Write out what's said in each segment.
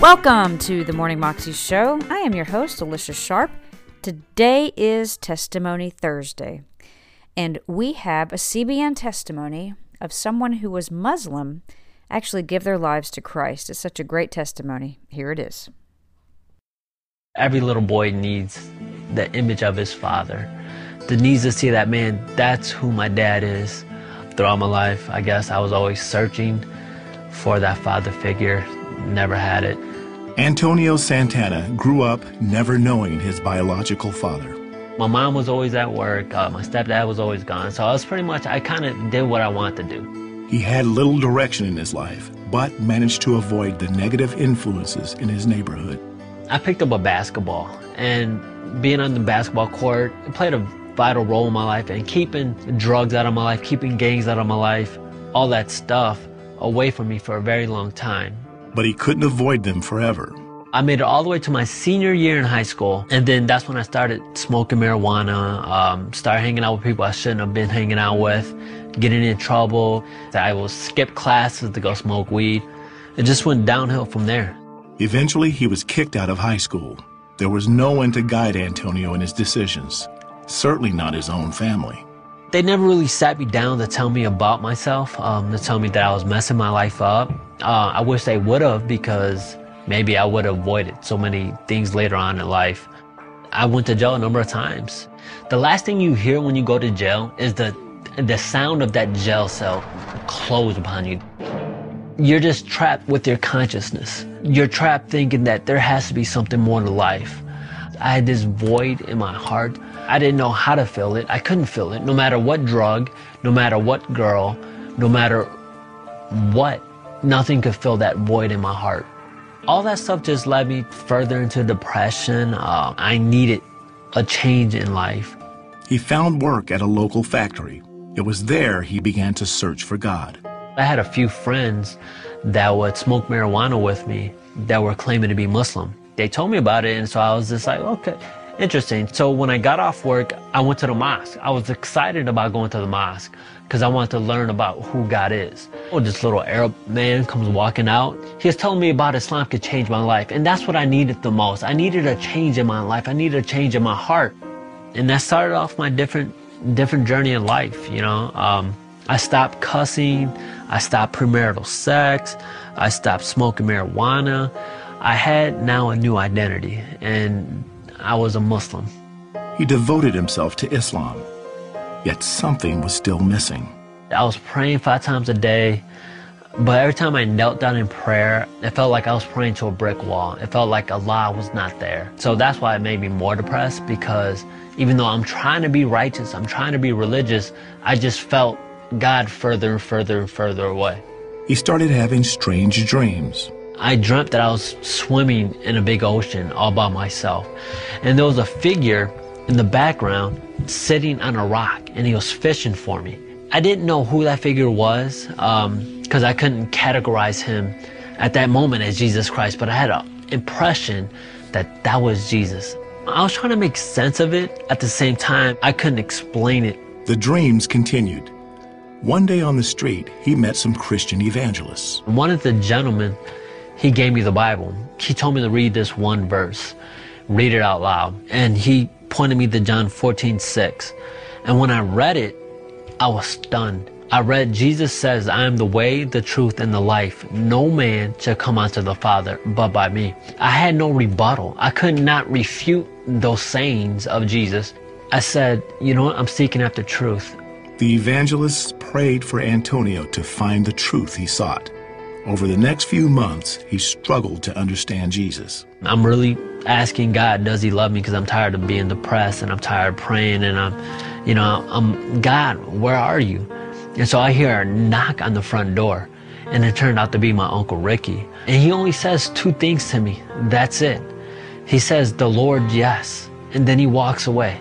Welcome to the Morning Moxie Show. I am your host, Alicia Sharp. Today is Testimony Thursday, and we have a CBN testimony of someone who was Muslim actually give their lives to Christ. It's such a great testimony. Here it is. Every little boy needs the image of his father. the needs to see that man, that's who my dad is. Throughout my life, I guess I was always searching for that father figure. Never had it. Antonio Santana grew up never knowing his biological father. My mom was always at work. Uh, my stepdad was always gone. So I was pretty much, I kind of did what I wanted to do. He had little direction in his life, but managed to avoid the negative influences in his neighborhood. I picked up a basketball, and being on the basketball court, it played a vital role in my life, and keeping drugs out of my life, keeping gangs out of my life, all that stuff away from me for a very long time but he couldn't avoid them forever. I made it all the way to my senior year in high school, and then that's when I started smoking marijuana, um, started hanging out with people I shouldn't have been hanging out with, getting in trouble. I will skip classes to go smoke weed. It just went downhill from there. Eventually, he was kicked out of high school. There was no one to guide Antonio in his decisions, certainly not his own family. They never really sat me down to tell me about myself, um, to tell me that I was messing my life up. Uh, I wish they would have because maybe I would have avoided so many things later on in life. I went to jail a number of times. The last thing you hear when you go to jail is the the sound of that jail cell close upon you. You're just trapped with your consciousness. You're trapped thinking that there has to be something more to life. I had this void in my heart I didn't know how to fill it. I couldn't fill it. No matter what drug, no matter what girl, no matter what, nothing could fill that void in my heart. All that stuff just led me further into depression. Uh, I needed a change in life. He found work at a local factory. It was there he began to search for God. I had a few friends that would smoke marijuana with me that were claiming to be Muslim. They told me about it, and so I was just like, okay, Interesting. So when I got off work, I went to the mosque. I was excited about going to the mosque because I wanted to learn about who God is. Oh, this little Arab man comes walking out. He was telling me about Islam could change my life. And that's what I needed the most. I needed a change in my life. I needed a change in my heart. And that started off my different, different journey in life. You know, um, I stopped cussing. I stopped premarital sex. I stopped smoking marijuana. I had now a new identity. And I was a Muslim. He devoted himself to Islam, yet something was still missing. I was praying five times a day, but every time I knelt down in prayer, it felt like I was praying to a brick wall. It felt like Allah was not there. So that's why it made me more depressed because even though I'm trying to be righteous, I'm trying to be religious, I just felt God further and further and further away. He started having strange dreams. I dreamt that I was swimming in a big ocean all by myself. And there was a figure in the background sitting on a rock and he was fishing for me. I didn't know who that figure was because um, I couldn't categorize him at that moment as Jesus Christ, but I had an impression that that was Jesus. I was trying to make sense of it. At the same time, I couldn't explain it. The dreams continued. One day on the street, he met some Christian evangelists. One of the gentlemen he gave me the Bible. He told me to read this one verse, read it out loud. And he pointed me to John 14, 6. And when I read it, I was stunned. I read, Jesus says, I am the way, the truth, and the life. No man shall come unto the Father but by me. I had no rebuttal. I could not refute those sayings of Jesus. I said, you know what? I'm seeking after truth. The evangelists prayed for Antonio to find the truth he sought. Over the next few months, he struggled to understand Jesus. I'm really asking God, does he love me? Because I'm tired of being depressed and I'm tired of praying and I'm, you know, I'm, God, where are you? And so I hear a knock on the front door and it turned out to be my Uncle Ricky. And he only says two things to me. That's it. He says, the Lord, yes. And then he walks away.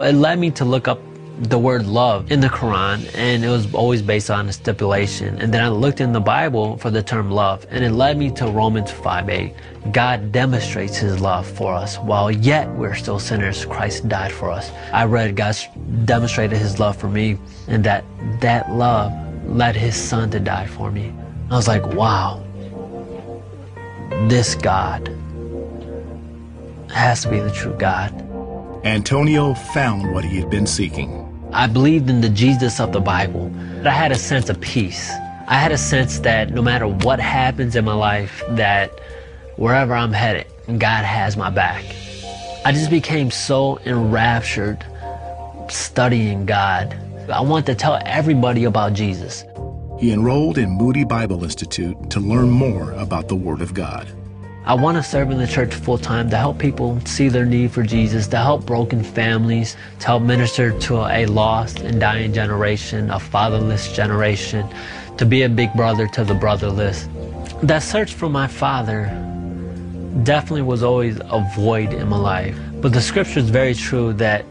It led me to look up the word love in the Quran, and it was always based on a stipulation. And then I looked in the Bible for the term love, and it led me to Romans 5 8. God demonstrates his love for us. While yet we're still sinners, Christ died for us. I read God demonstrated his love for me, and that that love led his son to die for me. I was like, wow. this God has to be the true God. Antonio found what he had been seeking. I believed in the Jesus of the Bible. I had a sense of peace. I had a sense that no matter what happens in my life, that wherever I'm headed, God has my back. I just became so enraptured studying God. I want to tell everybody about Jesus. He enrolled in Moody Bible Institute to learn more about the Word of God. I want to serve in the church full time to help people see their need for Jesus, to help broken families, to help minister to a lost and dying generation, a fatherless generation, to be a big brother to the brotherless. That search for my father definitely was always a void in my life. But the scripture is very true that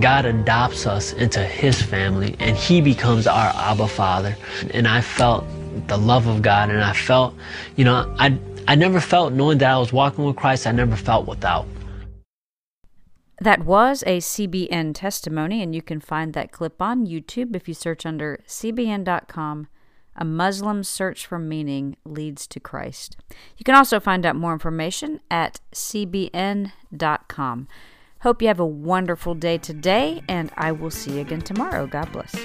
God adopts us into his family and he becomes our Abba Father. And I felt the love of God and I felt, you know, I I never felt knowing that I was walking with Christ, I never felt without. That was a CBN testimony, and you can find that clip on YouTube if you search under cbn.com. A Muslim search for meaning leads to Christ. You can also find out more information at cbn.com. Hope you have a wonderful day today, and I will see you again tomorrow. God bless.